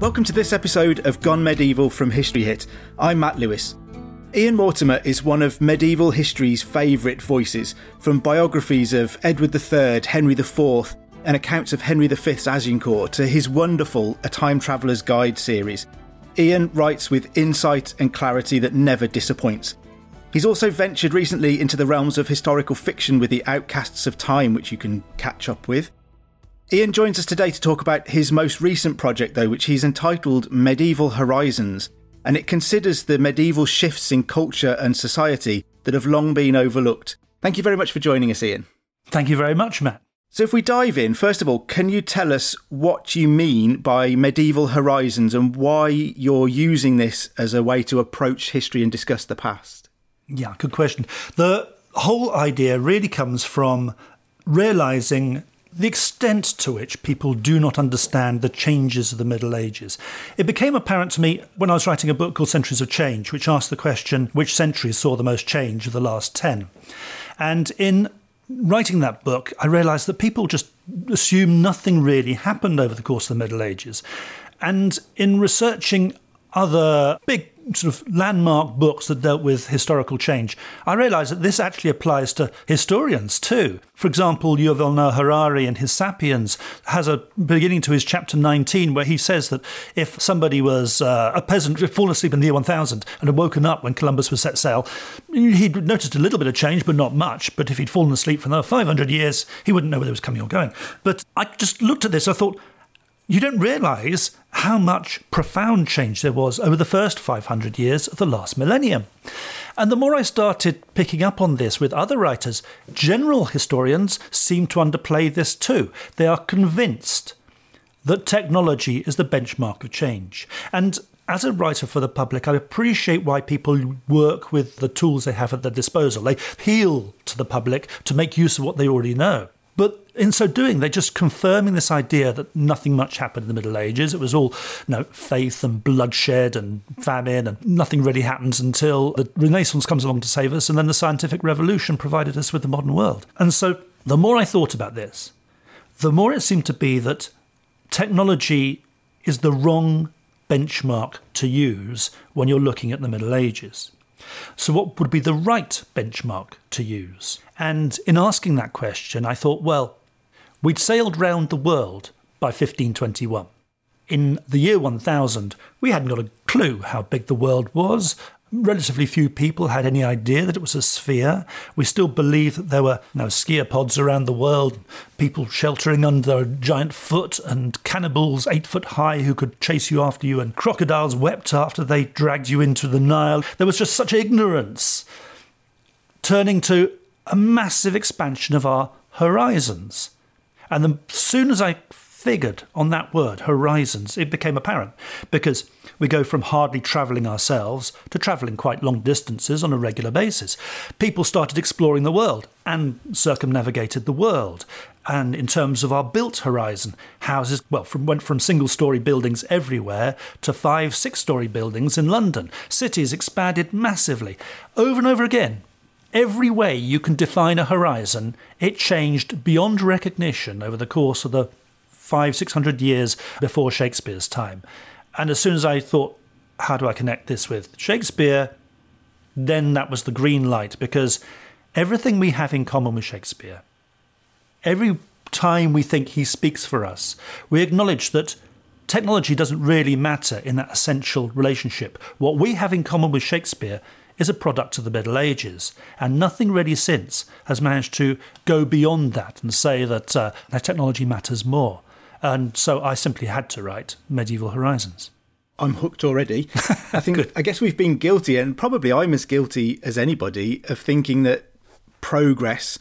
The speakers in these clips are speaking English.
Welcome to this episode of Gone Medieval from History Hit. I'm Matt Lewis. Ian Mortimer is one of medieval history's favourite voices, from biographies of Edward III, Henry IV, and accounts of Henry V's Agincourt to his wonderful A Time Traveller's Guide series. Ian writes with insight and clarity that never disappoints. He's also ventured recently into the realms of historical fiction with The Outcasts of Time, which you can catch up with. Ian joins us today to talk about his most recent project, though, which he's entitled Medieval Horizons, and it considers the medieval shifts in culture and society that have long been overlooked. Thank you very much for joining us, Ian. Thank you very much, Matt. So, if we dive in, first of all, can you tell us what you mean by medieval horizons and why you're using this as a way to approach history and discuss the past? Yeah, good question. The whole idea really comes from realizing the extent to which people do not understand the changes of the Middle Ages. It became apparent to me when I was writing a book called Centuries of Change, which asked the question which centuries saw the most change of the last 10. And in writing that book, I realized that people just assume nothing really happened over the course of the Middle Ages. And in researching other big sort of landmark books that dealt with historical change, I realized that this actually applies to historians too. For example, Yuval Noah Harari in his Sapiens has a beginning to his chapter 19 where he says that if somebody was uh, a peasant who had fallen asleep in the year 1000 and had woken up when Columbus was set sail, he'd noticed a little bit of change, but not much. But if he'd fallen asleep for another 500 years, he wouldn't know whether it was coming or going. But I just looked at this, I thought, you don't realize how much profound change there was over the first 500 years of the last millennium. And the more I started picking up on this with other writers, general historians seem to underplay this too. They are convinced that technology is the benchmark of change. And as a writer for the public, I appreciate why people work with the tools they have at their disposal. They appeal to the public to make use of what they already know. But in so doing, they're just confirming this idea that nothing much happened in the Middle Ages. It was all you know, faith and bloodshed and famine, and nothing really happens until the Renaissance comes along to save us, and then the scientific revolution provided us with the modern world. And so the more I thought about this, the more it seemed to be that technology is the wrong benchmark to use when you're looking at the Middle Ages. So, what would be the right benchmark to use? And in asking that question, I thought, well, we'd sailed round the world by 1521. In the year 1000, we hadn't got a clue how big the world was. Relatively few people had any idea that it was a sphere. We still believe that there were you know, skier around the world, people sheltering under a giant foot, and cannibals eight foot high who could chase you after you, and crocodiles wept after they dragged you into the Nile. There was just such ignorance. Turning to a massive expansion of our horizons. And as soon as I figured on that word, horizons, it became apparent because we go from hardly travelling ourselves to travelling quite long distances on a regular basis. People started exploring the world and circumnavigated the world. And in terms of our built horizon, houses well from, went from single story buildings everywhere to five, six story buildings in London. Cities expanded massively. Over and over again, every way you can define a horizon, it changed beyond recognition over the course of the five, six hundred years before Shakespeare's time. And as soon as I thought, how do I connect this with Shakespeare? Then that was the green light because everything we have in common with Shakespeare, every time we think he speaks for us, we acknowledge that technology doesn't really matter in that essential relationship. What we have in common with Shakespeare is a product of the Middle Ages, and nothing really since has managed to go beyond that and say that, uh, that technology matters more. And so I simply had to write Medieval Horizons. I'm hooked already. I think I guess we've been guilty, and probably I'm as guilty as anybody, of thinking that progress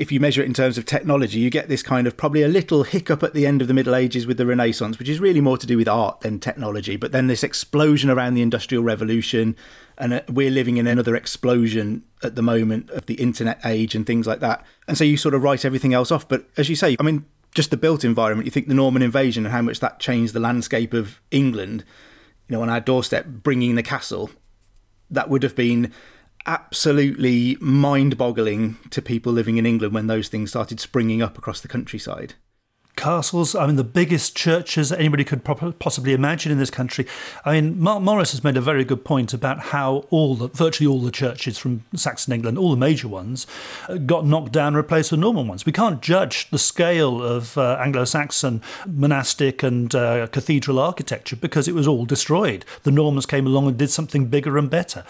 if you measure it in terms of technology, you get this kind of probably a little hiccup at the end of the Middle Ages with the Renaissance, which is really more to do with art than technology. But then this explosion around the Industrial Revolution, and uh, we're living in another explosion at the moment of the internet age and things like that. And so you sort of write everything else off. But as you say, I mean, just the built environment, you think the Norman invasion and how much that changed the landscape of England, you know, on our doorstep, bringing the castle, that would have been absolutely mind boggling to people living in England when those things started springing up across the countryside castles. I mean, the biggest churches anybody could possibly imagine in this country. I mean, Mark Morris has made a very good point about how all the virtually all the churches from Saxon England, all the major ones, uh, got knocked down and replaced with Norman ones. We can't judge the scale of uh, Anglo-Saxon monastic and uh, cathedral architecture because it was all destroyed. The Normans came along and did something bigger and better.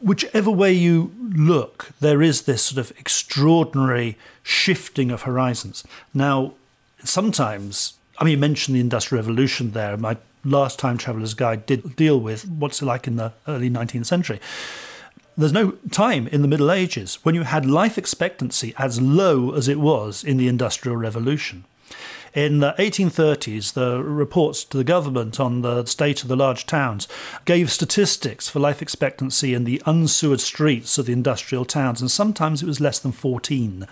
Whichever way you look, there is this sort of extraordinary shifting of horizons. Now, sometimes, I mean, you mentioned the Industrial Revolution there. My last time traveler's guide did deal with what's it like in the early 19th century. There's no time in the Middle Ages when you had life expectancy as low as it was in the Industrial Revolution. In the 1830s, the reports to the government on the state of the large towns gave statistics for life expectancy in the unsewered streets of the industrial towns, and sometimes it was less than 14.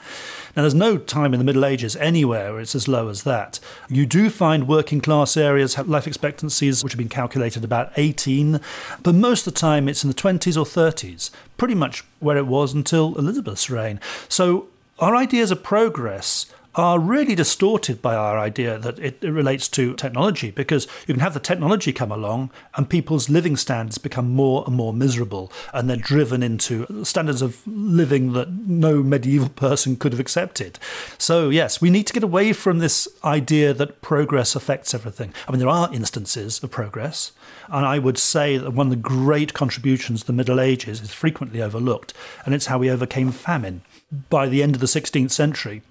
Now, there's no time in the Middle Ages anywhere where it's as low as that. You do find working class areas have life expectancies which have been calculated about 18, but most of the time it's in the 20s or 30s, pretty much where it was until Elizabeth's reign. So our ideas of progress are really distorted by our idea that it, it, relates to technology because you can have the technology come along and people's living standards become more and more miserable and they're driven into standards of living that no medieval person could have accepted. So, yes, we need to get away from this idea that progress affects everything. I mean, there are instances of progress, and I would say that one of the great contributions of the Middle Ages is frequently overlooked, and it's how we overcame famine. By the end of the 16th century,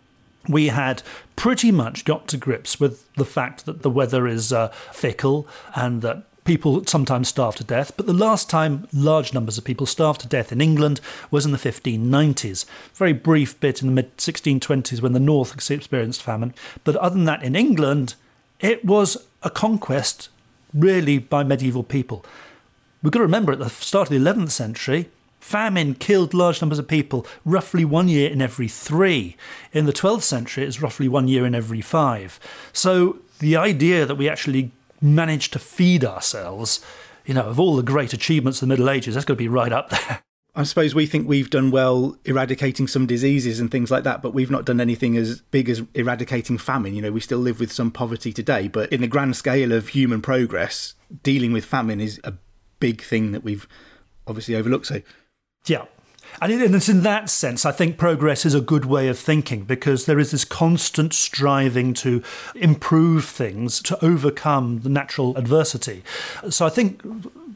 we had pretty much got to grips with the fact that the weather is uh, fickle and that people sometimes starve to death. But the last time large numbers of people starved to death in England was in the 1590s. Very brief bit in the mid 1620s when the North experienced famine. But other than that, in England, it was a conquest really by medieval people. We've got to remember at the start of the 11th century, Famine killed large numbers of people, roughly one year in every three. In the 12th century, it's roughly one year in every five. So the idea that we actually managed to feed ourselves, you know, of all the great achievements of the Middle Ages, that's got to be right up there. I suppose we think we've done well eradicating some diseases and things like that, but we've not done anything as big as eradicating famine. You know, we still live with some poverty today, but in the grand scale of human progress, dealing with famine is a big thing that we've obviously overlooked. So yeah. And in that sense, I think progress is a good way of thinking because there is this constant striving to improve things, to overcome the natural adversity. So I think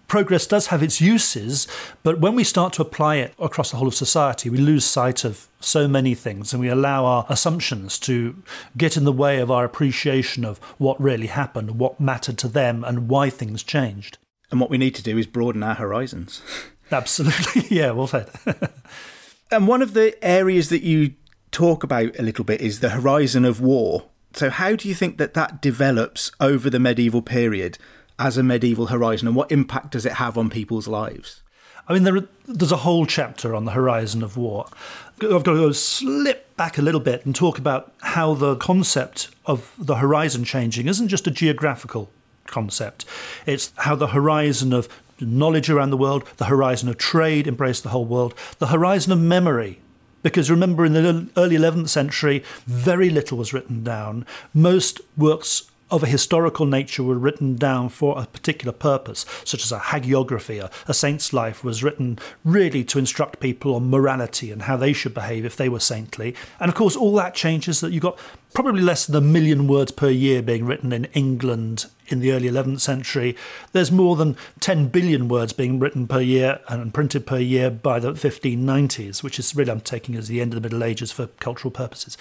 progress does have its uses, but when we start to apply it across the whole of society, we lose sight of so many things and we allow our assumptions to get in the way of our appreciation of what really happened, what mattered to them, and why things changed. And what we need to do is broaden our horizons. Absolutely. yeah, well said. and one of the areas that you talk about a little bit is the horizon of war. So, how do you think that that develops over the medieval period as a medieval horizon, and what impact does it have on people's lives? I mean, there are, there's a whole chapter on the horizon of war. I've got to go slip back a little bit and talk about how the concept of the horizon changing isn't just a geographical concept. It's how the horizon of knowledge around the world, the horizon of trade embraced the whole world, the horizon of memory. Because remember, in the early 11th century, very little was written down. Most works of a historical nature were written down for a particular purpose, such as a hagiography, a, a, saint's life was written really to instruct people on morality and how they should behave if they were saintly. And of course, all that changes that you've got probably less than a million words per year being written in England in the early 11th century. There's more than 10 billion words being written per year and printed per year by the 1590s, which is really I'm taking as the end of the Middle Ages for cultural purposes.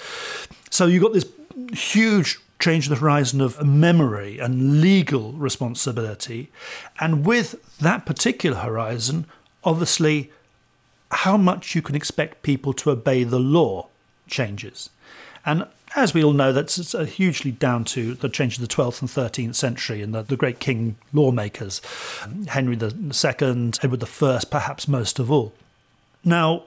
So you've got this huge change in the horizon of memory and legal responsibility. And with that particular horizon, obviously, how much you can expect people to obey the law. changes. And as we all know, that's uh, hugely down to the change of the 12th and 13th century and the, the great king lawmakers, Henry II, Edward I, perhaps most of all. Now,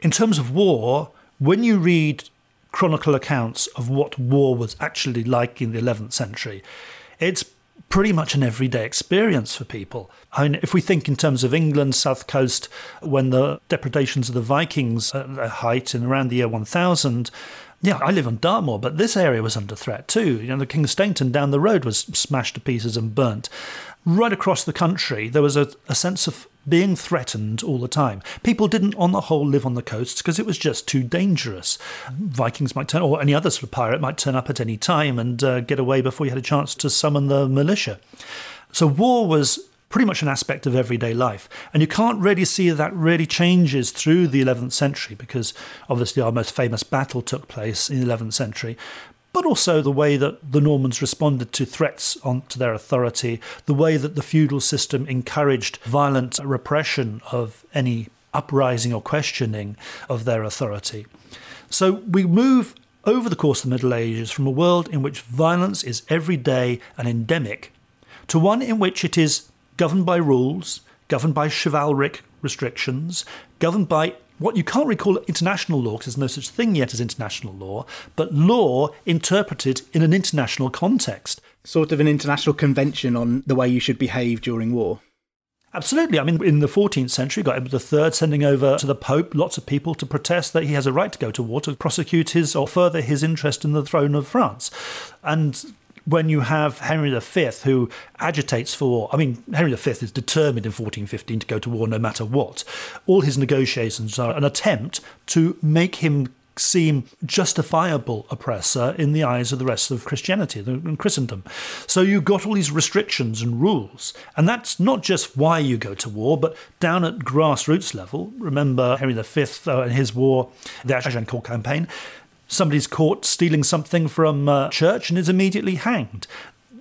in terms of war, when you read chronicle accounts of what war was actually like in the 11th century, it's pretty much an everyday experience for people. I mean, if we think in terms of England, south coast, when the depredations of the Vikings at their height in around the year 1000, yeah, I live on Dartmoor, but this area was under threat too. You know, the Kingsteignton down the road was smashed to pieces and burnt. Right across the country, there was a, a sense of being threatened all the time. People didn't, on the whole, live on the coasts because it was just too dangerous. Vikings might turn, or any other sort of pirate might turn up at any time and uh, get away before you had a chance to summon the militia. So war was pretty much an aspect of everyday life. And you can't really see that really changes through the 11th century because obviously our most famous battle took place in the 11th century. But also the way that the Normans responded to threats on, to their authority, the way that the feudal system encouraged violent repression of any uprising or questioning of their authority. So we move over the course of the Middle Ages from a world in which violence is everyday and endemic to one in which it is governed by rules, governed by chivalric restrictions, governed by what you can't recall international law because there's no such thing yet as international law, but law interpreted in an international context. Sort of an international convention on the way you should behave during war. Absolutely. I mean, in the 14th century, got Edward III sending over to the Pope lots of people to protest that he has a right to go to war to prosecute his or further his interest in the throne of France. And when you have Henry V, who agitates for war, I mean, Henry V is determined in 1415 to go to war no matter what. All his negotiations are an attempt to make him seem justifiable oppressor in the eyes of the rest of Christianity and Christendom. So you've got all these restrictions and rules. And that's not just why you go to war, but down at grassroots level. Remember Henry V uh, and his war, the Agincourt campaign somebody's caught stealing something from a church and is immediately hanged.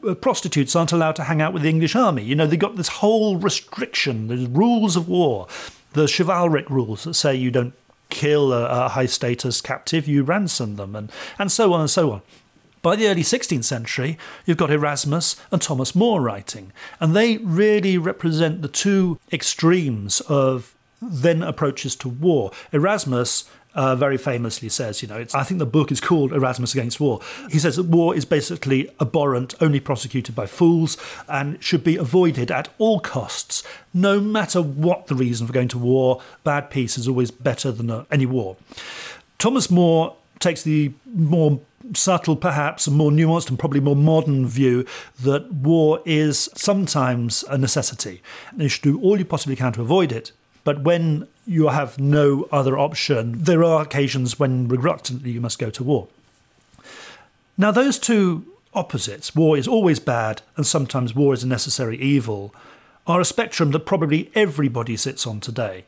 Uh, prostitutes aren't allowed to hang out with the English army. You know, they've got this whole restriction, the rules of war, the chivalric rules that say you don't kill a, a high status captive, you ransom them, and, and so on and so on. By the early 16th century, you've got Erasmus and Thomas More writing, and they really represent the two extremes of then approaches to war. Erasmus uh, very famously says, you know, I think the book is called Erasmus Against War. He says that war is basically abhorrent, only prosecuted by fools, and should be avoided at all costs. No matter what the reason for going to war, bad peace is always better than uh, any war. Thomas More takes the more subtle, perhaps, and more nuanced and probably more modern view that war is sometimes a necessity. And you should do all you possibly can to avoid it. But when you have no other option, there are occasions when reluctantly you must go to war. Now, those two opposites, war is always bad and sometimes war is a necessary evil, are a spectrum that probably everybody sits on today.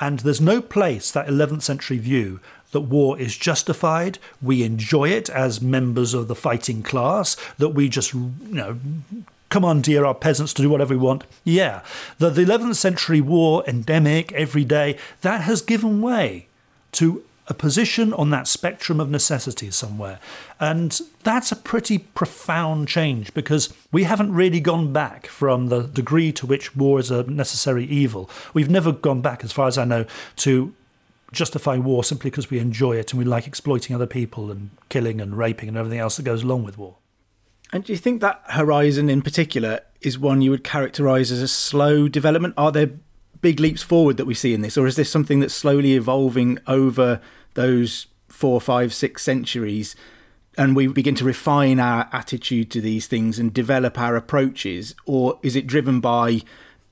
And there's no place, that 11th century view, that war is justified, we enjoy it as members of the fighting class, that we just you know commandeer our peasants to do whatever we want. Yeah, the, the 11th century war, endemic, every day, that has given way to a position on that spectrum of necessity somewhere. And that's a pretty profound change because we haven't really gone back from the degree to which war is a necessary evil. We've never gone back, as far as I know, to justify war simply because we enjoy it and we like exploiting other people and killing and raping and everything else that goes along with war. And do you think that horizon in particular is one you would characterize as a slow development? Are there big leaps forward that we see in this, or is this something that's slowly evolving over those four, five, six centuries? And we begin to refine our attitude to these things and develop our approaches, or is it driven by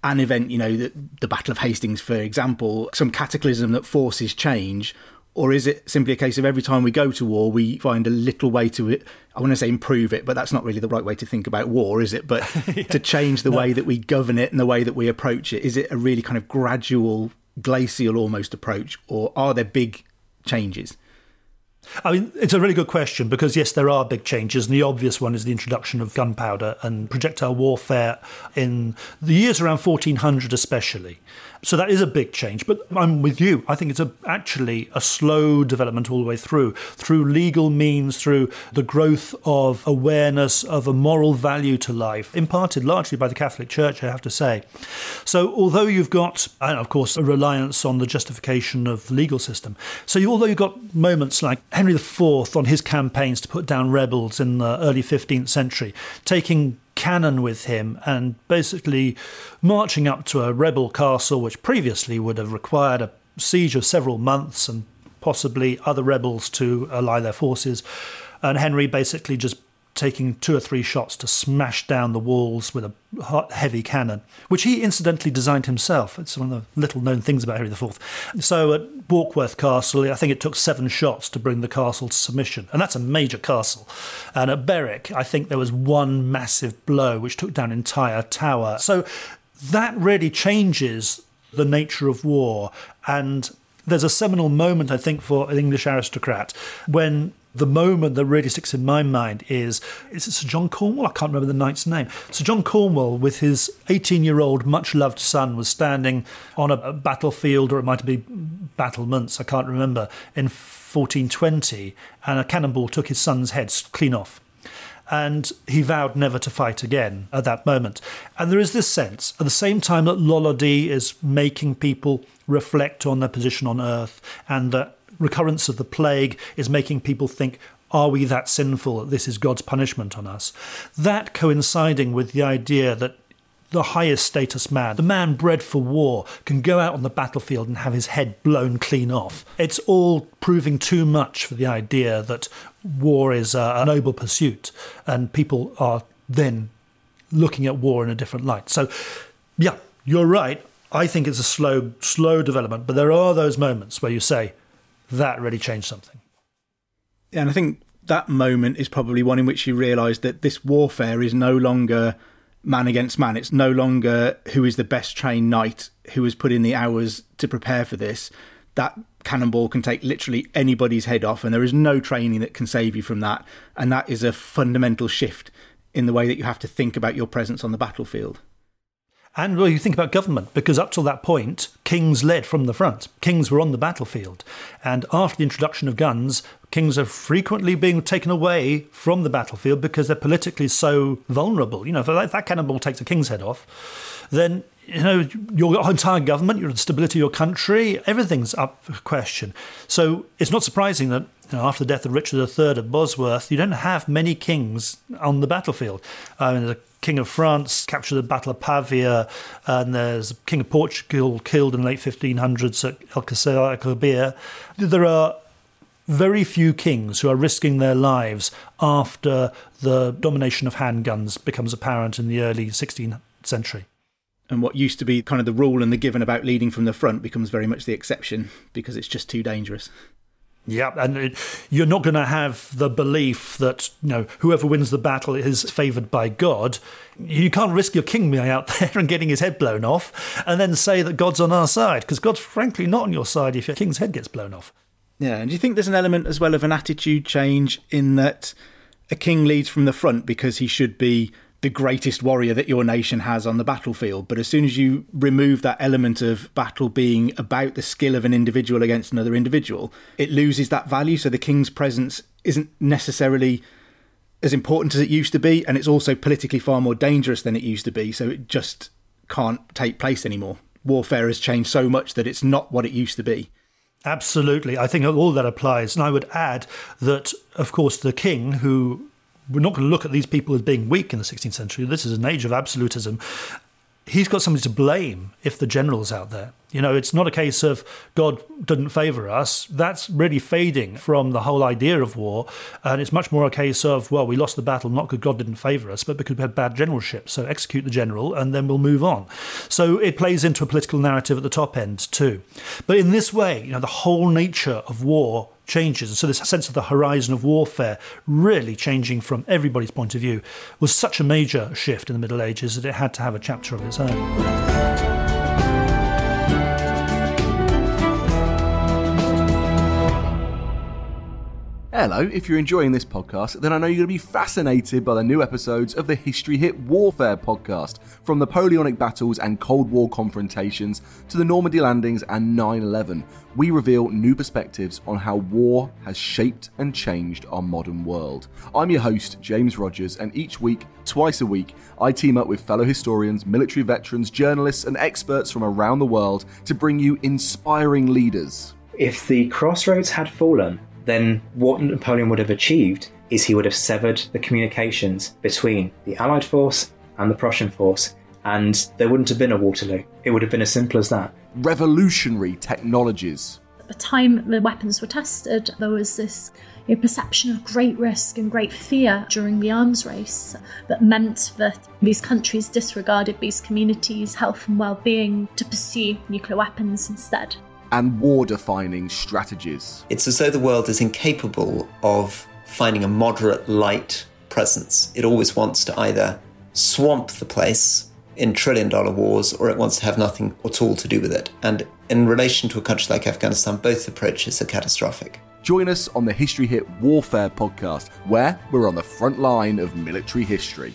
an event, you know, the, the Battle of Hastings, for example, some cataclysm that forces change, or is it simply a case of every time we go to war, we find a little way to, I want to say improve it, but that's not really the right way to think about war, is it? But yeah. to change the no. way that we govern it and the way that we approach it, is it a really kind of gradual, glacial almost approach, or are there big changes? I mean, it's a really good question because, yes, there are big changes. And the obvious one is the introduction of gunpowder and projectile warfare in the years around 1400, especially. So that is a big change. But I'm with you. I think it's a, actually a slow development all the way through, through legal means, through the growth of awareness of a moral value to life, imparted largely by the Catholic Church, I have to say. So although you've got, and of course, a reliance on the justification of the legal system. So you, although you've got moments like Henry IV on his campaigns to put down rebels in the early 15th century, taking cannon with him and basically marching up to a rebel castle, which previously would have required a siege of several months and possibly other rebels to ally their forces. And Henry basically just taking two or three shots to smash down the walls with a heavy cannon, which he incidentally designed himself. It's one of the little known things about Henry IV. So at Warkworth Castle, I think it took seven shots to bring the castle to submission, and that's a major castle. And at Berwick, I think there was one massive blow which took down an entire tower. So that really changes the nature of war and there's a seminal moment, I think, for an English aristocrat when the moment that really sticks in my mind is is it Sir John Cornwall? I can't remember the knight's name. Sir John Cornwall, with his 18 year old, much loved son, was standing on a battlefield, or it might be battlements, I can't remember, in 1420, and a cannonball took his son's head clean off. And he vowed never to fight again at that moment. And there is this sense, at the same time that Lollardy is making people reflect on their position on earth and that recurrence of the plague is making people think, are we that sinful that this is God's punishment on us? That coinciding with the idea that the highest status man, the man bred for war, can go out on the battlefield and have his head blown clean off. It's all proving too much for the idea that war is a, noble pursuit and people are then looking at war in a different light. So, yeah, you're right. I think it's a slow, slow development, but there are those moments where you say, that really changed something. Yeah, And I think that moment is probably one in which you realise that this warfare is no longer man against man. It's no longer who is the best trained knight who has put in the hours to prepare for this. That cannonball can take literally anybody's head off, and there is no training that can save you from that. And that is a fundamental shift in the way that you have to think about your presence on the battlefield. And well, you think about government, because up till that point, kings led from the front. Kings were on the battlefield. And after the introduction of guns, kings are frequently being taken away from the battlefield because they're politically so vulnerable. You know, if that cannonball takes a king's head off, then you know your entire government, your stability of your country, everything's up for question. So it's not surprising that you know, after the death of Richard III at Bosworth, you don't have many kings on the battlefield. Uh, I mean, King of France captured the Battle of Pavia, and there's King of Portugal killed in the late 1500s at El Alcácer There are very few kings who are risking their lives after the domination of handguns becomes apparent in the early 16th century. And what used to be kind of the rule and the given about leading from the front becomes very much the exception because it's just too dangerous. Yeah, and it, you're not going to have the belief that you know whoever wins the battle is favoured by God. You can't risk your king being out there and getting his head blown off, and then say that God's on our side because God's frankly not on your side if your king's head gets blown off. Yeah, and do you think there's an element as well of an attitude change in that a king leads from the front because he should be the greatest warrior that your nation has on the battlefield. But as soon as you remove that element of battle being about the skill of an individual against another individual, it loses that value. So the king's presence isn't necessarily as important as it used to be, and it's also politically far more dangerous than it used to be. So it just can't take place anymore. Warfare has changed so much that it's not what it used to be. Absolutely. I think all that applies. And I would add that, of course, the king, who we're not going to look at these people as being weak in the 16th century. This is an age of absolutism. He's got somebody to blame if the general's out there. You know, it's not a case of God didn't favour us. That's really fading from the whole idea of war. And it's much more a case of, well, we lost the battle not because God didn't favour us, but because we had bad generalship. So execute the general and then we'll move on. So it plays into a political narrative at the top end too. But in this way, you know, the whole nature of war changes. And so this sense of the horizon of warfare really changing from everybody's point of view was such a major shift in the Middle Ages that it had to have a chapter of its own. Hello, if you're enjoying this podcast, then I know you're going to be fascinated by the new episodes of the History Hit Warfare podcast, from Napoleonic battles and Cold War confrontations to the Normandy landings and 9 11. We reveal new perspectives on how war has shaped and changed our modern world. I'm your host, James Rogers, and each week, twice a week, I team up with fellow historians, military veterans, journalists, and experts from around the world to bring you inspiring leaders. If the crossroads had fallen, then what Napoleon would have achieved is he would have severed the communications between the Allied force and the Prussian force, and there wouldn't have been a Waterloo. It would have been as simple as that. Revolutionary technologies. At the time the weapons were tested, there was this you know, perception of great risk and great fear during the arms race that meant that these countries disregarded these communities' health and well being to pursue nuclear weapons instead and war defining strategies. It's as though the world is incapable of finding a moderate light presence. It always wants to either swamp the place in trillion dollar wars or it wants to have nothing at all to do with it. And in relation to a country like Afghanistan, both approaches are catastrophic. Join us on the History Hit Warfare podcast, where we're on the front line of military history.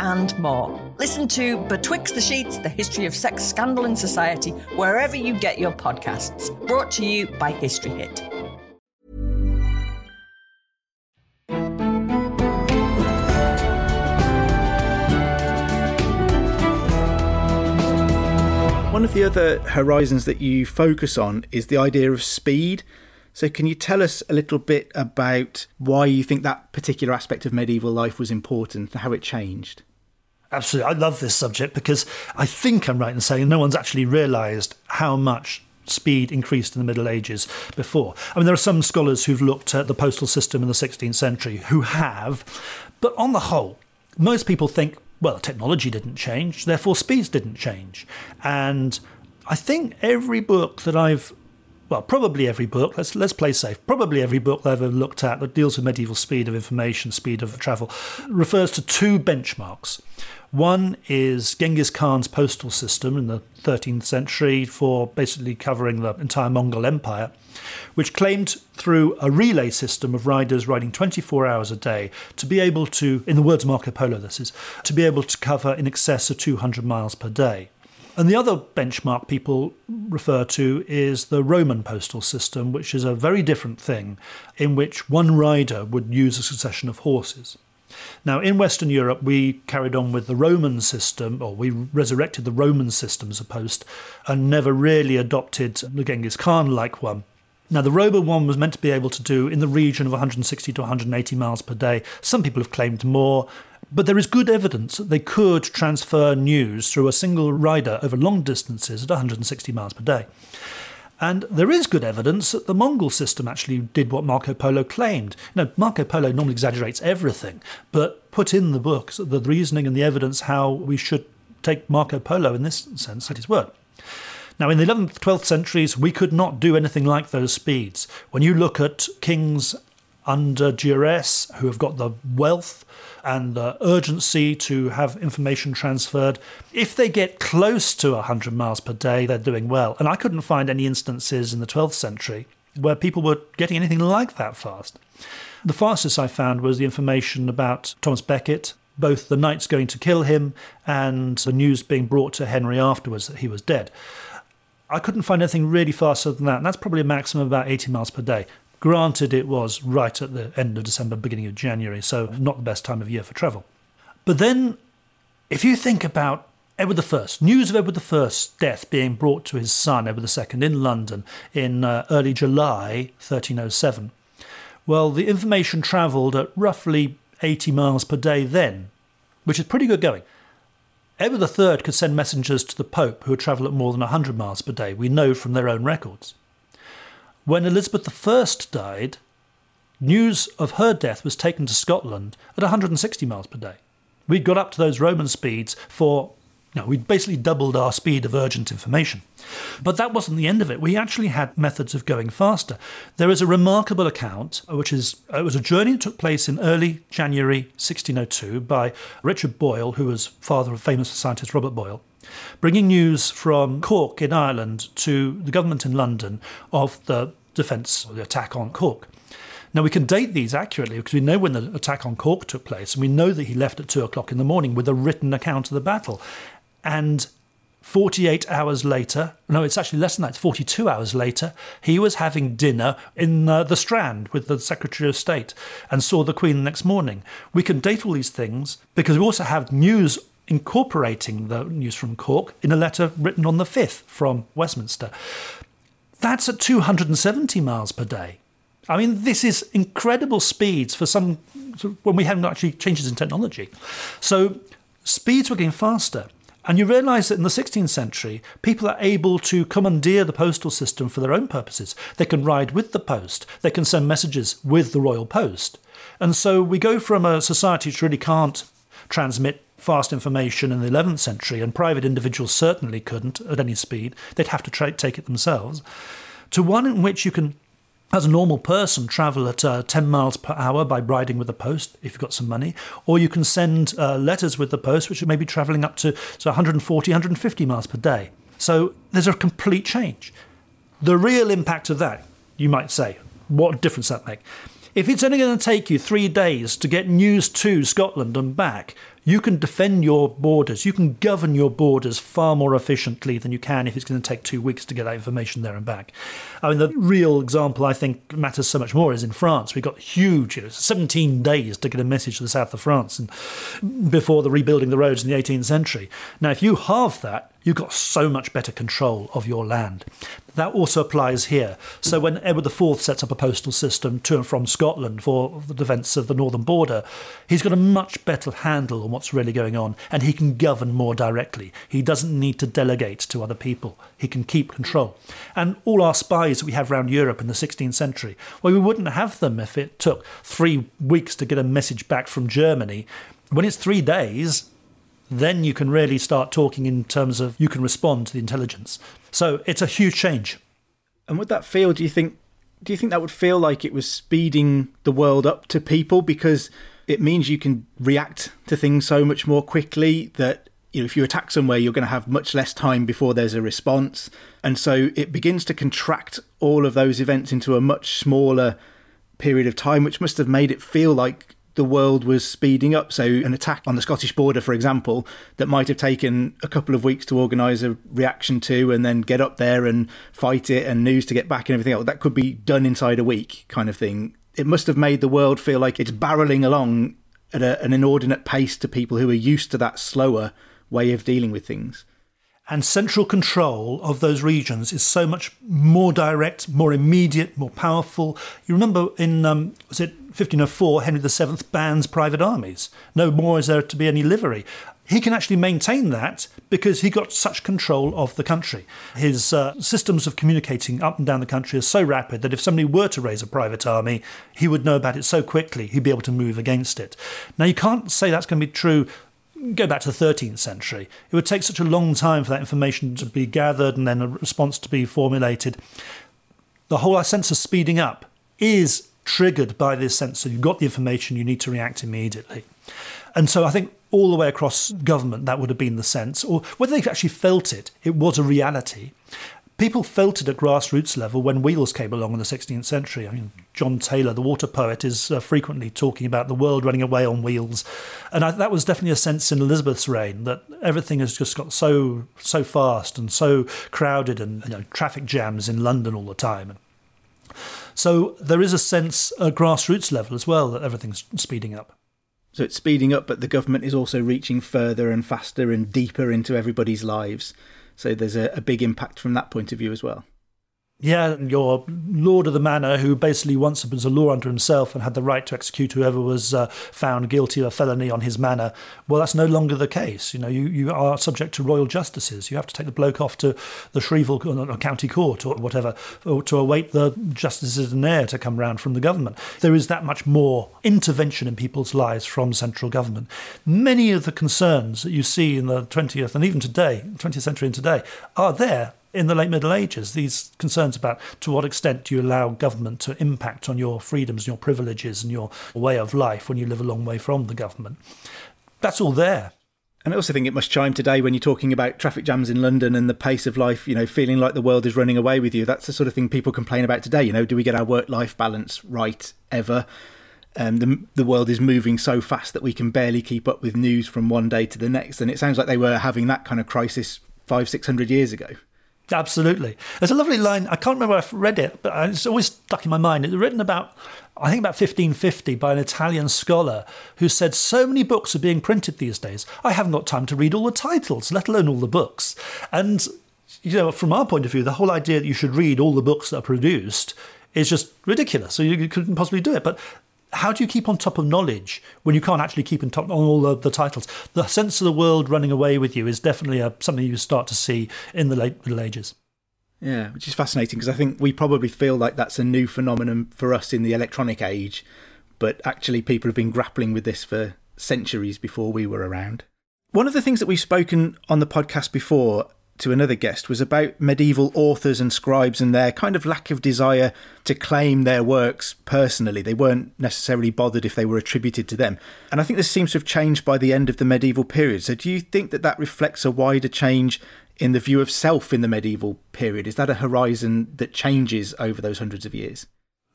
and more. Listen to Betwixt the Sheets, the history of sex, scandal, and society, wherever you get your podcasts. Brought to you by History Hit. One of the other horizons that you focus on is the idea of speed. So, can you tell us a little bit about why you think that particular aspect of medieval life was important and how it changed? Absolutely. I love this subject because I think I'm right in saying no one's actually realised how much speed increased in the Middle Ages before. I mean, there are some scholars who've looked at the postal system in the 16th century who have, but on the whole, most people think, well, technology didn't change, therefore speeds didn't change. And I think every book that I've well, probably every book, let's, let's play safe, probably every book I've ever looked at that deals with medieval speed of information, speed of travel, refers to two benchmarks. One is Genghis Khan's postal system in the 13th century for basically covering the entire Mongol Empire, which claimed through a relay system of riders riding 24 hours a day to be able to, in the words of Marco Polo, this is, to be able to cover in excess of 200 miles per day. And the other benchmark people refer to is the Roman postal system, which is a very different thing, in which one rider would use a succession of horses. Now, in Western Europe, we carried on with the Roman system, or we resurrected the Roman system as a post, and never really adopted the Genghis Khan like one. Now, the Roman one was meant to be able to do in the region of 160 to 180 miles per day. Some people have claimed more, but there is good evidence that they could transfer news through a single rider over long distances at 160 miles per day. And there is good evidence that the Mongol system actually did what Marco Polo claimed. You know, Marco Polo normally exaggerates everything, but put in the books the reasoning and the evidence how we should take Marco Polo in this sense at his word. Now, in the 11th, 12th centuries, we could not do anything like those speeds. When you look at kings under duress who have got the wealth and the urgency to have information transferred. If they get close to 100 miles per day, they're doing well. And I couldn't find any instances in the 12th century where people were getting anything like that fast. The fastest I found was the information about Thomas Becket, both the knights going to kill him and the news being brought to Henry afterwards that he was dead. I couldn't find anything really faster than that, and that's probably a maximum of about 80 miles per day. Granted, it was right at the end of December, beginning of January, so not the best time of year for travel. But then, if you think about Edward I, news of Edward I's death being brought to his son, Edward II, in London in uh, early July 1307, well, the information travelled at roughly 80 miles per day then, which is pretty good going. Edward III could send messengers to the Pope who would travel at more than 100 miles per day, we know from their own records. When Elizabeth I died, news of her death was taken to Scotland at 160 miles per day. We'd got up to those Roman speeds for, you know, we'd basically doubled our speed of urgent information. But that wasn't the end of it. We actually had methods of going faster. There is a remarkable account, uh, which is uh, it was a journey that took place in early January 1602 by Richard Boyle, who was father of famous scientist Robert Boyle bringing news from Cork in Ireland to the government in London of the defence the attack on Cork. Now, we can date these accurately because we know when the attack on Cork took place, and we know that he left at two o'clock in the morning with a written account of the battle. And 48 hours later, no, it's actually less than that, it's 42 hours later, he was having dinner in uh, the Strand with the Secretary of State and saw the Queen the next morning. We can date all these things because we also have news incorporating the news from Cork in a letter written on the 5th from Westminster. That's at 270 miles per day. I mean, this is incredible speeds for some when we haven't actually changes in technology. So speeds were getting faster. And you realise that in the 16th century, people are able to commandeer the postal system for their own purposes. They can ride with the post, they can send messages with the royal post. And so we go from a society which really can't transmit fast information in the 11th century, and private individuals certainly couldn't at any speed, they'd have to tra- take it themselves, to one in which you can as a normal person, travel at uh, 10 miles per hour by riding with the post if you've got some money, or you can send uh, letters with the post, which may be traveling up to so 140, 150 miles per day. So there's a complete change. The real impact of that, you might say, what difference that make? If it's only going to take you three days to get news to Scotland and back, you can defend your borders, you can govern your borders far more efficiently than you can if it's going to take two weeks to get that information there and back. I mean, the real example I think matters so much more is in France. We got huge, you know, 17 days to get a message to the south of France and before the rebuilding the roads in the 18th century. Now, if you halve that, you've got so much better control of your land. That also applies here. So when Edward IV sets up a postal system to and from Scotland for the defence of the northern border, he's got a much better handle on what's really going on and he can govern more directly. He doesn't need to delegate to other people. He can keep control. And all our spies that we have around Europe in the 16th century, well, we wouldn't have them if it took three weeks to get a message back from Germany. When it's three days, then you can really start talking in terms of you can respond to the intelligence. So it's a huge change. And would that feel, do you think, do you think that would feel like it was speeding the world up to people because it means you can react to things so much more quickly that you know if you attack somewhere you're going to have much less time before there's a response and so it begins to contract all of those events into a much smaller period of time which must have made it feel like the world was speeding up. So, an attack on the Scottish border, for example, that might have taken a couple of weeks to organise a reaction to and then get up there and fight it and news to get back and everything else, that could be done inside a week, kind of thing. It must have made the world feel like it's barreling along at a, an inordinate pace to people who are used to that slower way of dealing with things and central control of those regions is so much more direct, more immediate, more powerful. You remember in um, was it 1504, Henry VII bans private armies. No more is there to be any livery. He can actually maintain that because he got such control of the country. His uh, systems of communicating up and down the country are so rapid that if somebody were to raise a private army, he would know about it so quickly he'd be able to move against it. Now, you can't say that's going to be true go back to the 13th century. It would take such a long time for that information to be gathered and then a response to be formulated. The whole sense of speeding up is triggered by this sense that you've got the information, you need to react immediately. And so I think all the way across government, that would have been the sense, or whether they've actually felt it, it was a reality. People felt it at grassroots level when wheels came along in the 16th century. I mean, John Taylor, the water poet, is uh, frequently talking about the world running away on wheels, and I, that was definitely a sense in Elizabeth's reign that everything has just got so so fast and so crowded, and you know, traffic jams in London all the time. So there is a sense at grassroots level as well that everything's speeding up. So it's speeding up, but the government is also reaching further and faster and deeper into everybody's lives. So there's a, a big impact from that point of view as well. Yeah, your lord of the manor, who basically once was a law unto himself and had the right to execute whoever was uh, found guilty of a felony on his manor. Well, that's no longer the case. You know, you, you are subject to royal justices. You have to take the bloke off to the Shreveport uh, County Court or whatever to await the justices in there to come round from the government. There is that much more intervention in people's lives from central government. Many of the concerns that you see in the 20th and even today, 20th century and today, are there in the late Middle Ages, these concerns about to what extent do you allow government to impact on your freedoms your privileges and your way of life when you live a long way from the government. That's all there. And I also think it must chime today when you're talking about traffic jams in London and the pace of life, you know, feeling like the world is running away with you. That's the sort of thing people complain about today. You know, do we get our work life balance right ever? Um, the, the world is moving so fast that we can barely keep up with news from one day to the next. And it sounds like they were having that kind of crisis five, six hundred years ago. Absolutely. There's a lovely line. I can't remember if I've read it, but it's always stuck in my mind. It's written about, I think, about 1550 by an Italian scholar who said, So many books are being printed these days. I haven't got time to read all the titles, let alone all the books. And, you know, from our point of view, the whole idea that you should read all the books that are produced is just ridiculous. So you couldn't possibly do it. But how do you keep on top of knowledge when you can't actually keep on top on all the, the titles? The sense of the world running away with you is definitely a, something you start to see in the late Middle Ages. Yeah, which is fascinating because I think we probably feel like that's a new phenomenon for us in the electronic age, but actually people have been grappling with this for centuries before we were around. One of the things that we've spoken on the podcast before to another guest was about medieval authors and scribes and their kind of lack of desire to claim their works personally. They weren't necessarily bothered if they were attributed to them. And I think this seems to have changed by the end of the medieval period. So do you think that that reflects a wider change in the view of self in the medieval period? Is that a horizon that changes over those hundreds of years?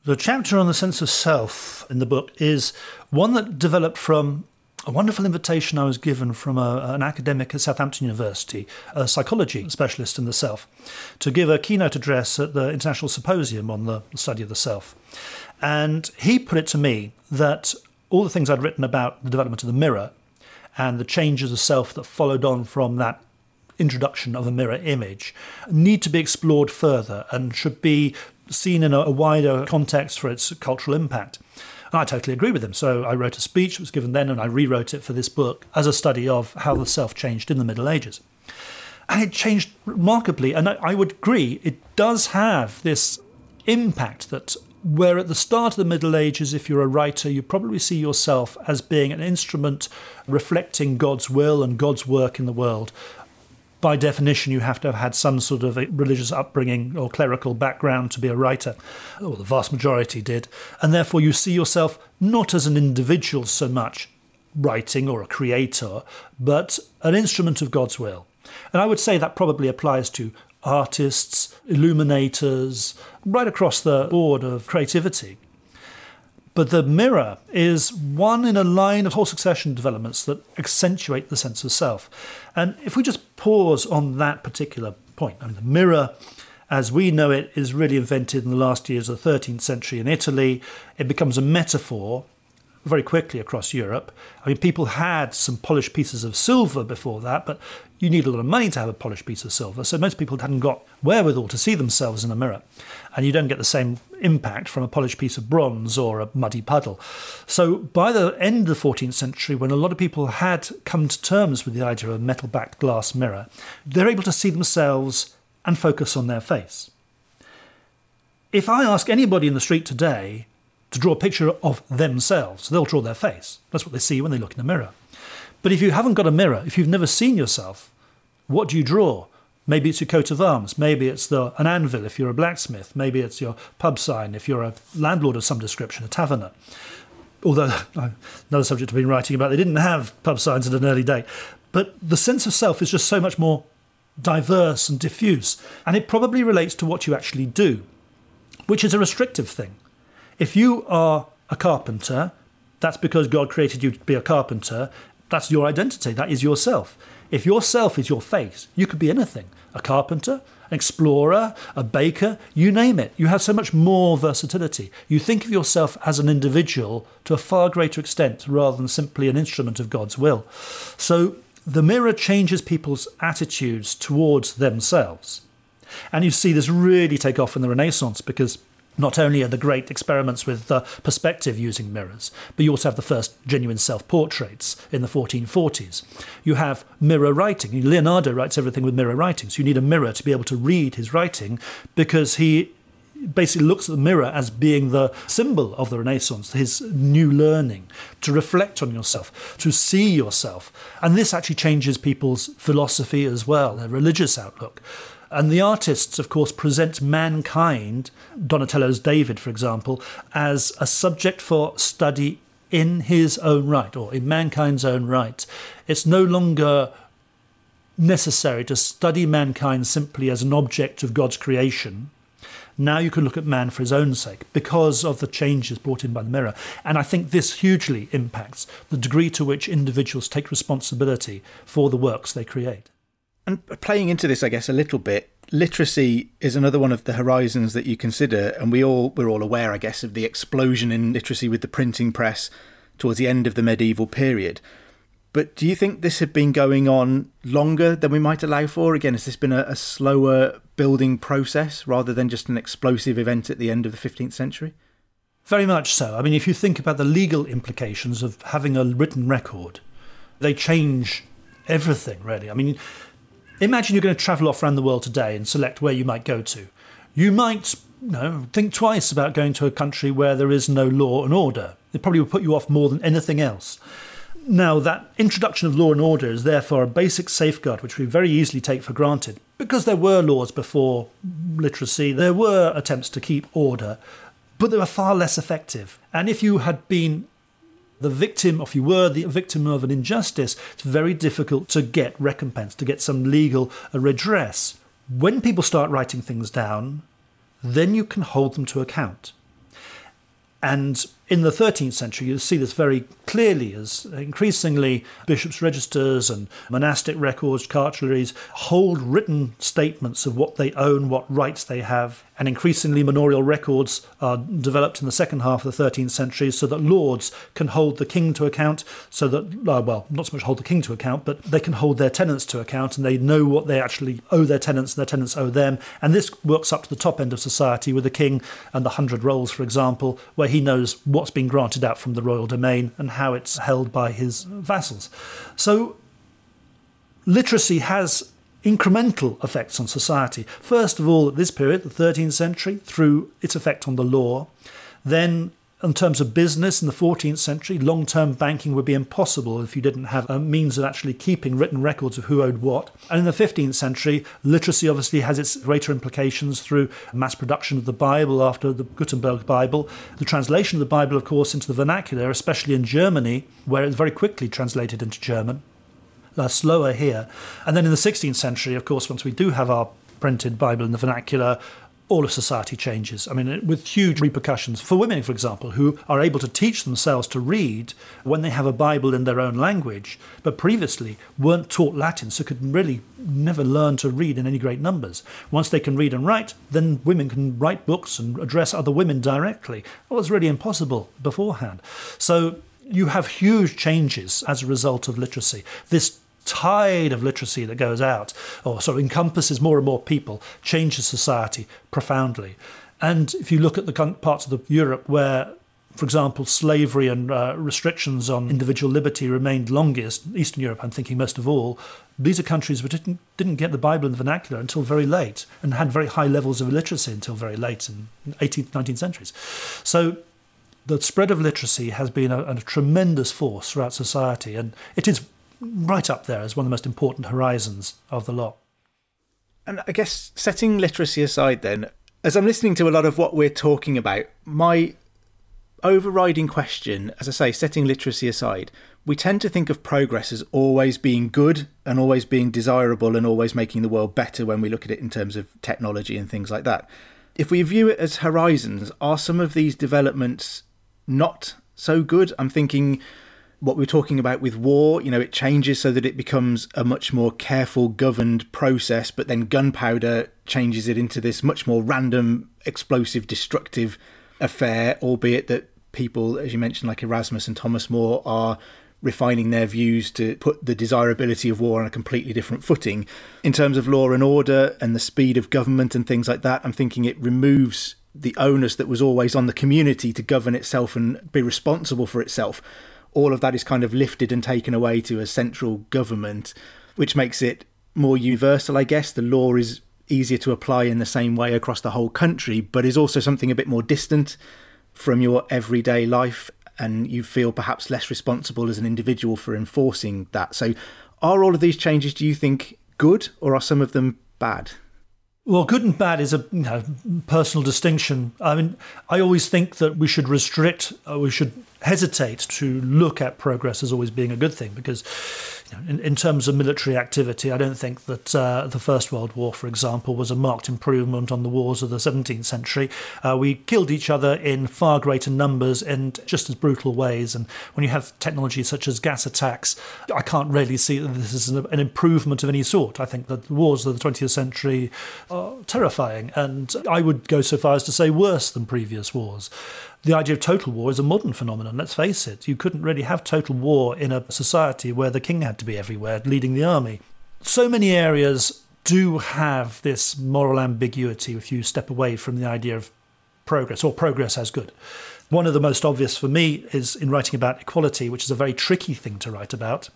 The chapter on the sense of self in the book is one that developed from a wonderful invitation I was given from a, an academic at Southampton University, a psychology specialist in the self, to give a keynote address at the International Symposium on the study of the self. And he put it to me that all the things I'd written about the development of the mirror and the changes of self that followed on from that introduction of a mirror image need to be explored further and should be seen in a wider context for its cultural impact. And I totally agree with him. So I wrote a speech that was given then, and I rewrote it for this book as a study of how the self changed in the Middle Ages. And it changed remarkably. And I would agree, it does have this impact that where at the start of the Middle Ages, if you're a writer, you probably see yourself as being an instrument reflecting God's will and God's work in the world by definition, you have to have had some sort of religious upbringing or clerical background to be a writer, or the vast majority did. And therefore, you see yourself not as an individual so much writing or a creator, but an instrument of God's will. And I would say that probably applies to artists, illuminators, right across the board of creativity. But the mirror is one in a line of whole succession developments that accentuate the sense of self. And if we just pause on that particular point, I mean, the mirror, as we know it, is really invented in the last years of the 13th century in Italy. It becomes a metaphor very quickly across Europe. I mean, people had some polished pieces of silver before that, but you need a lot of money to have a polished piece of silver. So most people hadn't got wherewithal to see themselves in a mirror. And you don't get the same impact from a polished piece of bronze or a muddy puddle. So by the end of the 14th century, when a lot of people had come to terms with the idea of a metal backed glass mirror, they're able to see themselves and focus on their face. If I ask anybody in the street today to draw a picture of themselves. They'll draw their face. That's what they see when they look in the mirror. But if you haven't got a mirror, if you've never seen yourself, what do you draw? Maybe it's your coat of arms. Maybe it's the, an anvil if you're a blacksmith. Maybe it's your pub sign if you're a landlord of some description, a taverner. Although, another subject I've been writing about, they didn't have pub signs at an early date. But the sense of self is just so much more diverse and diffuse. And it probably relates to what you actually do, which is a restrictive thing. If you are a carpenter, that's because God created you to be a carpenter. That's your identity. That is yourself. If yourself is your face, you could be anything a carpenter, an explorer, a baker, you name it. You have so much more versatility. You think of yourself as an individual to a far greater extent rather than simply an instrument of God's will. So the mirror changes people's attitudes towards themselves. And you see this really take off in the Renaissance because not only are the great experiments with uh, perspective using mirrors, but you also have the first genuine self portraits in the 1440s. You have mirror writing. Leonardo writes everything with mirror writing, so you need a mirror to be able to read his writing because he basically looks at the mirror as being the symbol of the Renaissance, his new learning, to reflect on yourself, to see yourself. And this actually changes people's philosophy as well, their religious outlook. And the artists, of course, present mankind, Donatello's David, for example, as a subject for study in his own right, or in mankind's own right. It's no longer necessary to study mankind simply as an object of God's creation. Now you can look at man for his own sake because of the changes brought in by the mirror. And I think this hugely impacts the degree to which individuals take responsibility for the works they create. And playing into this, I guess, a little bit, literacy is another one of the horizons that you consider, and we all we're all aware, I guess, of the explosion in literacy with the printing press towards the end of the medieval period. But do you think this had been going on longer than we might allow for? Again, has this been a, a slower building process rather than just an explosive event at the end of the 15th century? Very much so. I mean, if you think about the legal implications of having a written record, they change everything, really. I mean, Imagine you're going to travel off around the world today and select where you might go to. You might you know, think twice about going to a country where there is no law and order. It probably would put you off more than anything else. Now, that introduction of law and order is therefore a basic safeguard which we very easily take for granted. Because there were laws before literacy, there were attempts to keep order, but they were far less effective. And if you had been the victim, if you were the victim of an injustice, it's very difficult to get recompense, to get some legal redress. When people start writing things down, then you can hold them to account. And in the 13th century, you see this very clearly as increasingly bishops' registers and monastic records, cartularies hold written statements of what they own, what rights they have, and increasingly manorial records are developed in the second half of the 13th century so that lords can hold the king to account, so that, uh, well, not so much hold the king to account, but they can hold their tenants to account and they know what they actually owe their tenants and their tenants owe them. And this works up to the top end of society with the king and the hundred rolls, for example, where he knows what's been granted out from the royal domain and how it's held by his vassals. So literacy has incremental effects on society. First of all, at this period, the 13th century, through its effect on the law. Then, in terms of business in the 14th century, long term banking would be impossible if you didn't have a means of actually keeping written records of who owed what. And in the 15th century, literacy obviously has its greater implications through mass production of the Bible after the Gutenberg Bible, the translation of the Bible, of course, into the vernacular, especially in Germany, where it very quickly translated into German uh, slower here. And then in the 16th century, of course, once we do have our printed Bible in the vernacular, all of society changes. I mean, with huge repercussions for women, for example, who are able to teach themselves to read when they have a Bible in their own language, but previously weren't taught Latin, so could really never learn to read in any great numbers. Once they can read and write, then women can write books and address other women directly. That was really impossible beforehand. So you have huge changes as a result of literacy. This tide of literacy that goes out, or sort of encompasses more and more people, changes society profoundly. And if you look at the parts of the Europe where, for example, slavery and uh, restrictions on individual liberty remained longest, Eastern Europe, I'm thinking most of all, these are countries which didn't, didn't get the Bible in the vernacular until very late and had very high levels of illiteracy until very late in 18th, 19th centuries. So the spread of literacy has been a, a tremendous force throughout society, and it is right up there as one of the most important horizons of the lot. And I guess setting literacy aside, then, as I'm listening to a lot of what we're talking about, my overriding question, as I say, setting literacy aside, we tend to think of progress as always being good and always being desirable and always making the world better when we look at it in terms of technology and things like that. If we view it as horizons, are some of these developments not so good? I'm thinking what we're talking about with war, you know, it changes so that it becomes a much more careful, governed process, but then gunpowder changes it into this much more random, explosive, destructive affair, albeit that people, as you mentioned, like Erasmus and Thomas More, are refining their views to put the desirability of war on a completely different footing. In terms of law and order and the speed of government and things like that, I'm thinking it removes the onus that was always on the community to govern itself and be responsible for itself. All of that is kind of lifted and taken away to a central government, which makes it more universal, I guess. The law is easier to apply in the same way across the whole country, but is also something a bit more distant from your everyday life and you feel perhaps less responsible as an individual for enforcing that. So, are all of these changes, do you think, good or are some of them bad? Well, good and bad is a you know, personal distinction. I mean, I always think that we should restrict, uh, we should hesitate to look at progress as always being a good thing because in, in, terms of military activity, I don't think that uh, the First World War, for example, was a marked improvement on the wars of the 17th century. Uh, we killed each other in far greater numbers and just as brutal ways. And when you have technology such as gas attacks, I can't really see that this is an, an improvement of any sort. I think that the wars of the 20th century are terrifying, and I would go so far as to say worse than previous wars the idea of total war is a modern phenomenon, let's face it. You couldn't really have total war in a society where the king had to be everywhere leading the army. So many areas do have this moral ambiguity if you step away from the idea of progress or progress as good. One of the most obvious for me is in writing about equality, which is a very tricky thing to write about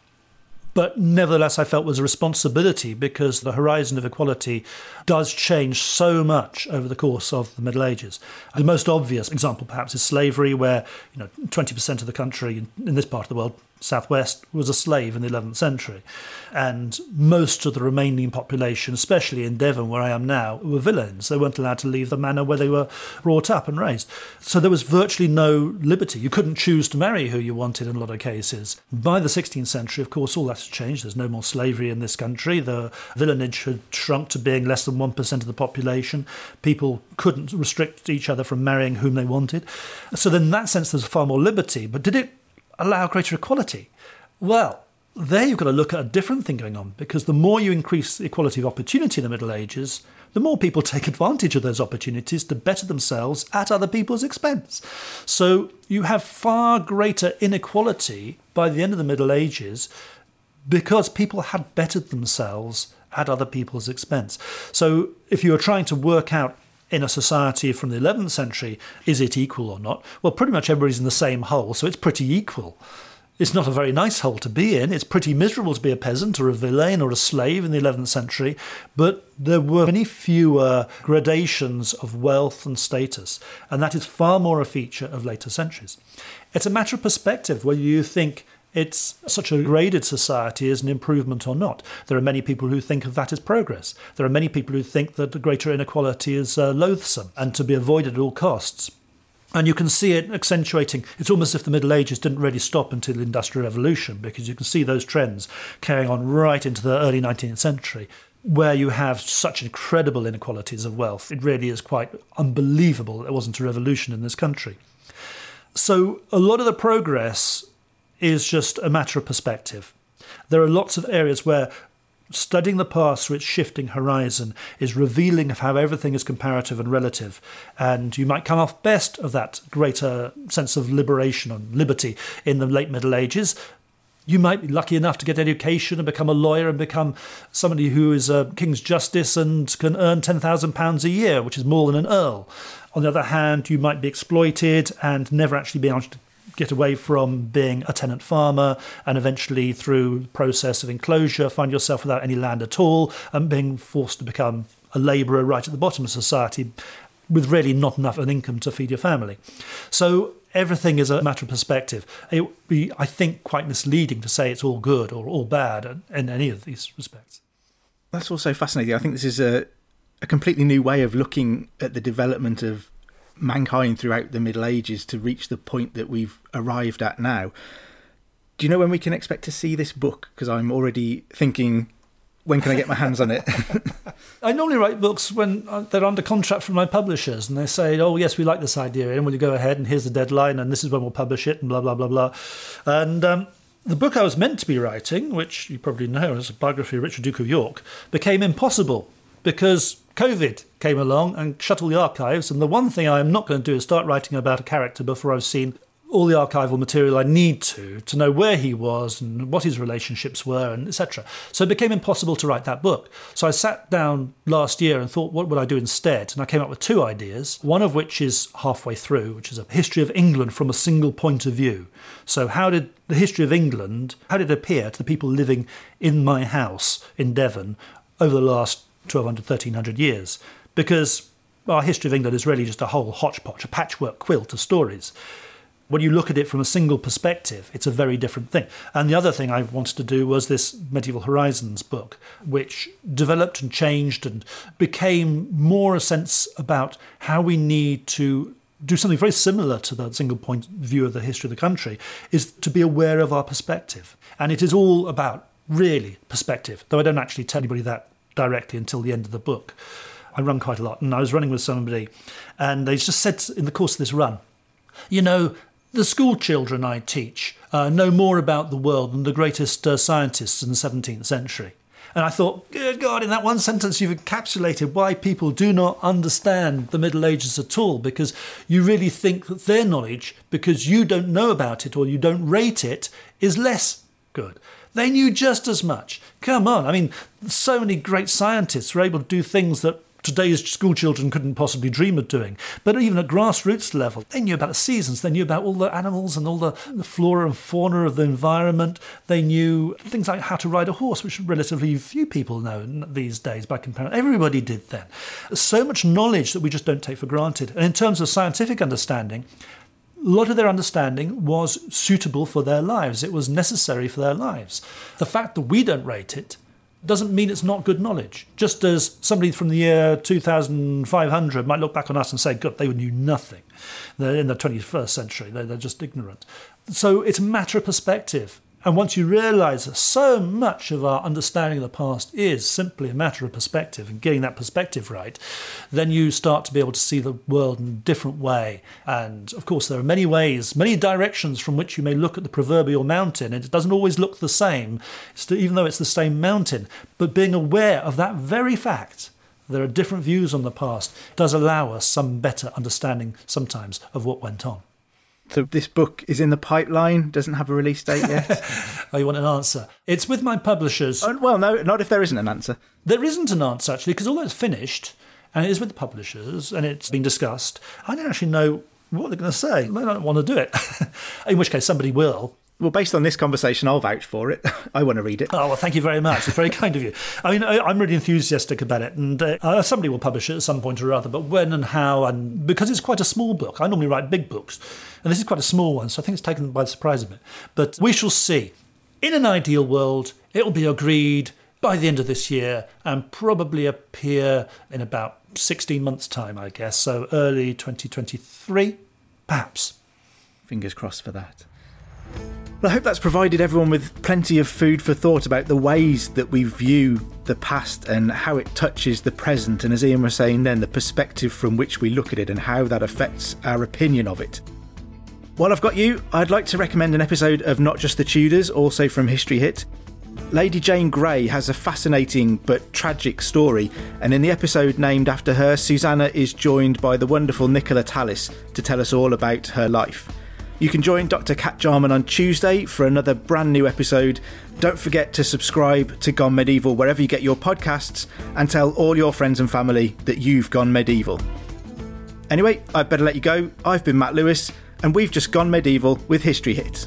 but nevertheless, I felt was a responsibility because the horizon of equality does change so much over the course of the Middle Ages. The most obvious example, perhaps, is slavery, where you know 20% of the country in this part of the world southwest was a slave in the 11th century. And most of the remaining population, especially in Devon, where I am now, were villeins. They weren't allowed to leave the manor where they were brought up and raised. So there was virtually no liberty. You couldn't choose to marry who you wanted in a lot of cases. By the 16th century, of course, all that that's changed. There's no more slavery in this country. The villeinage had shrunk to being less than 1% of the population. People couldn't restrict each other from marrying whom they wanted. So, in that sense, there's far more liberty. But did it allow greater equality? Well, there you've got to look at a different thing going on because the more you increase the equality of opportunity in the Middle Ages, the more people take advantage of those opportunities to better themselves at other people's expense. So you have far greater inequality by the end of the Middle Ages because people had bettered themselves at other people's expense. So if you were trying to work out in a society from the 11th century, is it equal or not? Well, pretty much everybody's in the same hole, so it's pretty equal. It's not a very nice hole to be in. It's pretty miserable to be a peasant or a villein or a slave in the 11th century, but there were many fewer gradations of wealth and status, and that is far more a feature of later centuries. It's a matter of perspective whether you think it's such a graded society is an improvement or not. There are many people who think of that as progress. There are many people who think that greater inequality is uh, loathsome and to be avoided at all costs. And you can see it accentuating. It's almost as if the Middle Ages didn't really stop until the Industrial Revolution, because you can see those trends carrying on right into the early 19th century, where you have such incredible inequalities of wealth. It really is quite unbelievable that there wasn't a revolution in this country. So, a lot of the progress is just a matter of perspective. There are lots of areas where studying the past through its shifting horizon is revealing of how everything is comparative and relative. And you might come off best of that greater sense of liberation and liberty in the late Middle Ages. You might be lucky enough to get education and become a lawyer and become somebody who is a king's justice and can earn £10,000 a year, which is more than an earl. On the other hand, you might be exploited and never actually be able to get away from being a tenant farmer and eventually through process of enclosure find yourself without any land at all and being forced to become a labourer right at the bottom of society with really not enough an income to feed your family. So everything is a matter of perspective. It would be, I think, quite misleading to say it's all good or all bad in any of these respects. That's also fascinating. I think this is a, a completely new way of looking at the development of mankind throughout the Middle Ages to reach the point that we've arrived at now. Do you know when we can expect to see this book? Because I'm already thinking, when can I get my hands on it? I normally write books when uh, they're under contract from my publishers, and they say, "Oh, yes, we like this idea, and will you go ahead? And here's the deadline, and this is when we'll publish it, and blah blah blah blah." And um, the book I was meant to be writing, which you probably know is a biography of Richard Duke of York, became impossible because COVID came along and shut all the archives. And the one thing I am not going to do is start writing about a character before I've seen all the archival material I need to to know where he was and what his relationships were and etc. So it became impossible to write that book. So I sat down last year and thought, what would I do instead? And I came up with two ideas. One of which is halfway through, which is a history of England from a single point of view. So how did the history of England, how did it appear to the people living in my house in Devon over the last 1200, 1300 years? Because our history of England is really just a whole hodgepodge, a patchwork quilt of stories when you look at it from a single perspective, it's a very different thing. And the other thing I wanted to do was this Medieval Horizons book, which developed and changed and became more a sense about how we need to do something very similar to that single point view of the history of the country, is to be aware of our perspective. And it is all about really perspective, though I don't actually tell anybody that directly until the end of the book. I run quite a lot, and I was running with somebody, and they just said in the course of this run, you know, the school children I teach uh, know more about the world than the greatest uh, scientists in the 17th century. And I thought, good God, in that one sentence, you've encapsulated why people do not understand the Middle Ages at all, because you really think that their knowledge, because you don't know about it or you don't rate it, is less good. They knew just as much. Come on. I mean, so many great scientists were able to do things that today's school children couldn't possibly dream of doing. But even at grassroots level, they knew about the seasons, they knew about all the animals and all the, the flora and fauna of the environment. They knew things like how to ride a horse, which relatively few people know these days by comparison. Everybody did then. So much knowledge that we just don't take for granted. And in terms of scientific understanding, a lot of their understanding was suitable for their lives. It was necessary for their lives. The fact that we don't rate it doesn't mean it's not good knowledge. Just as somebody from the year 2500 might look back on us and say, God, they knew nothing. They're in the 21st century, they're, they're just ignorant. So it's a matter of perspective. And once you realize that so much of our understanding of the past is simply a matter of perspective and getting that perspective right, then you start to be able to see the world in a different way. And of course, there are many ways, many directions from which you may look at the proverbial mountain, and it doesn't always look the same, even though it's the same mountain. But being aware of that very fact there are different views on the past does allow us some better understanding sometimes of what went on. So this book is in the pipeline, doesn't have a release date yet. oh, you want an answer? It's with my publishers. Oh, well, no, not if there isn't an answer. There isn't an answer actually, because although it's finished and it is with the publishers and it's been discussed, I don't actually know what they're going to say. They don't want to do it. in which case, somebody will. Well, based on this conversation, I'll vouch for it. I want to read it. Oh, well, thank you very much. It's very kind of you. I mean, I, am really enthusiastic about it, and uh, somebody will publish it at some point or other, but when and how, and because it's quite a small book, I normally write big books, and this is quite a small one, so I think it's taken by surprise a bit. But we shall see. In an ideal world, it will be agreed by the end of this year and probably appear in about 16 months' time, I guess, so early 2023, perhaps. Fingers crossed for that. Well, I hope that's provided everyone with plenty of food for thought about the ways that we view the past and how it touches the present, and as Ian was saying then, the perspective from which we look at it and how that affects our opinion of it. While I've got you, I'd like to recommend an episode of Not Just the Tudors, also from History Hit. Lady Jane Grey has a fascinating but tragic story, and in the episode named after her, Suzannah is joined by the wonderful Nicola Tallis to tell us all about her life. You can join Dr. Cat Jarman on Tuesday for another brand new episode. Don't forget to subscribe to Gone Medieval wherever you get your podcasts and tell all your friends and family that you've gone medieval. Anyway, I'd better let you go. I've been Matt Lewis, and we've just gone medieval with History Hits.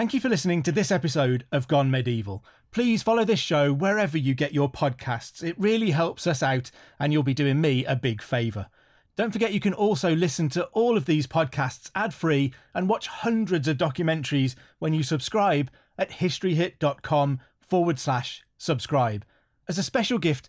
Thank you for listening to this episode of Gone Medieval. Please follow this show wherever you get your podcasts. It really helps us out, and you'll be doing me a big favour. Don't forget you can also listen to all of these podcasts ad free and watch hundreds of documentaries when you subscribe at historyhit.com forward slash subscribe. As a special gift,